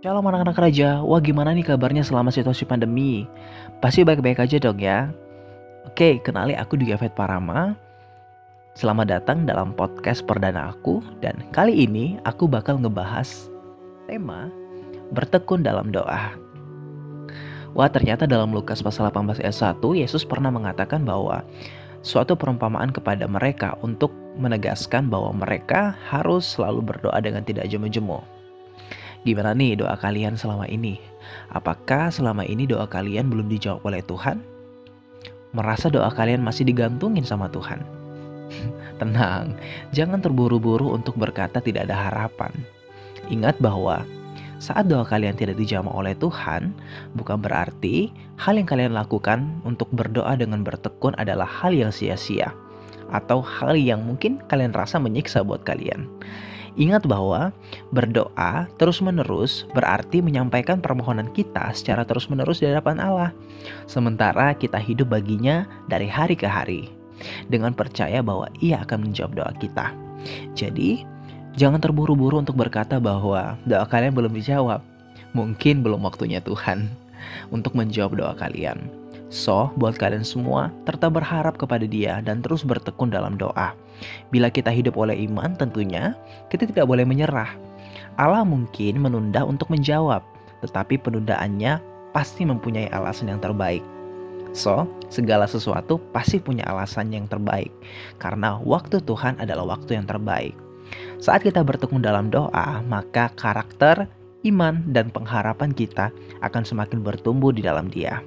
Shalom anak-anak raja, wah gimana nih kabarnya selama situasi pandemi? Pasti baik-baik aja dong ya. Oke, kenali aku di Gavet Parama. Selamat datang dalam podcast perdana aku dan kali ini aku bakal ngebahas tema bertekun dalam doa. Wah ternyata dalam Lukas pasal 18 ayat 1 Yesus pernah mengatakan bahwa suatu perumpamaan kepada mereka untuk menegaskan bahwa mereka harus selalu berdoa dengan tidak jemu-jemu. Gimana nih doa kalian selama ini? Apakah selama ini doa kalian belum dijawab oleh Tuhan? Merasa doa kalian masih digantungin sama Tuhan? Tenang, jangan terburu-buru untuk berkata tidak ada harapan. Ingat bahwa saat doa kalian tidak dijawab oleh Tuhan, bukan berarti hal yang kalian lakukan untuk berdoa dengan bertekun adalah hal yang sia-sia atau hal yang mungkin kalian rasa menyiksa buat kalian. Ingat bahwa berdoa terus-menerus berarti menyampaikan permohonan kita secara terus-menerus di hadapan Allah. Sementara kita hidup baginya dari hari ke hari dengan percaya bahwa Ia akan menjawab doa kita. Jadi, jangan terburu-buru untuk berkata bahwa doa kalian belum dijawab. Mungkin belum waktunya Tuhan untuk menjawab doa kalian. So, buat kalian semua, tetap berharap kepada Dia dan terus bertekun dalam doa. Bila kita hidup oleh iman, tentunya kita tidak boleh menyerah. Allah mungkin menunda untuk menjawab, tetapi penundaannya pasti mempunyai alasan yang terbaik. So, segala sesuatu pasti punya alasan yang terbaik, karena waktu Tuhan adalah waktu yang terbaik. Saat kita bertekun dalam doa, maka karakter, iman, dan pengharapan kita akan semakin bertumbuh di dalam Dia.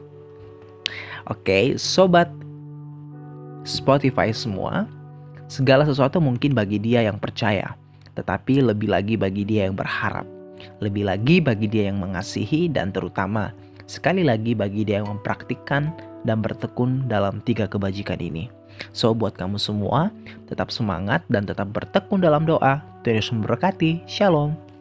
Oke, sobat Spotify semua, segala sesuatu mungkin bagi dia yang percaya, tetapi lebih lagi bagi dia yang berharap, lebih lagi bagi dia yang mengasihi, dan terutama sekali lagi bagi dia yang mempraktikkan dan bertekun dalam tiga kebajikan ini. So, buat kamu semua, tetap semangat dan tetap bertekun dalam doa. Tuhan Yesus memberkati. Shalom.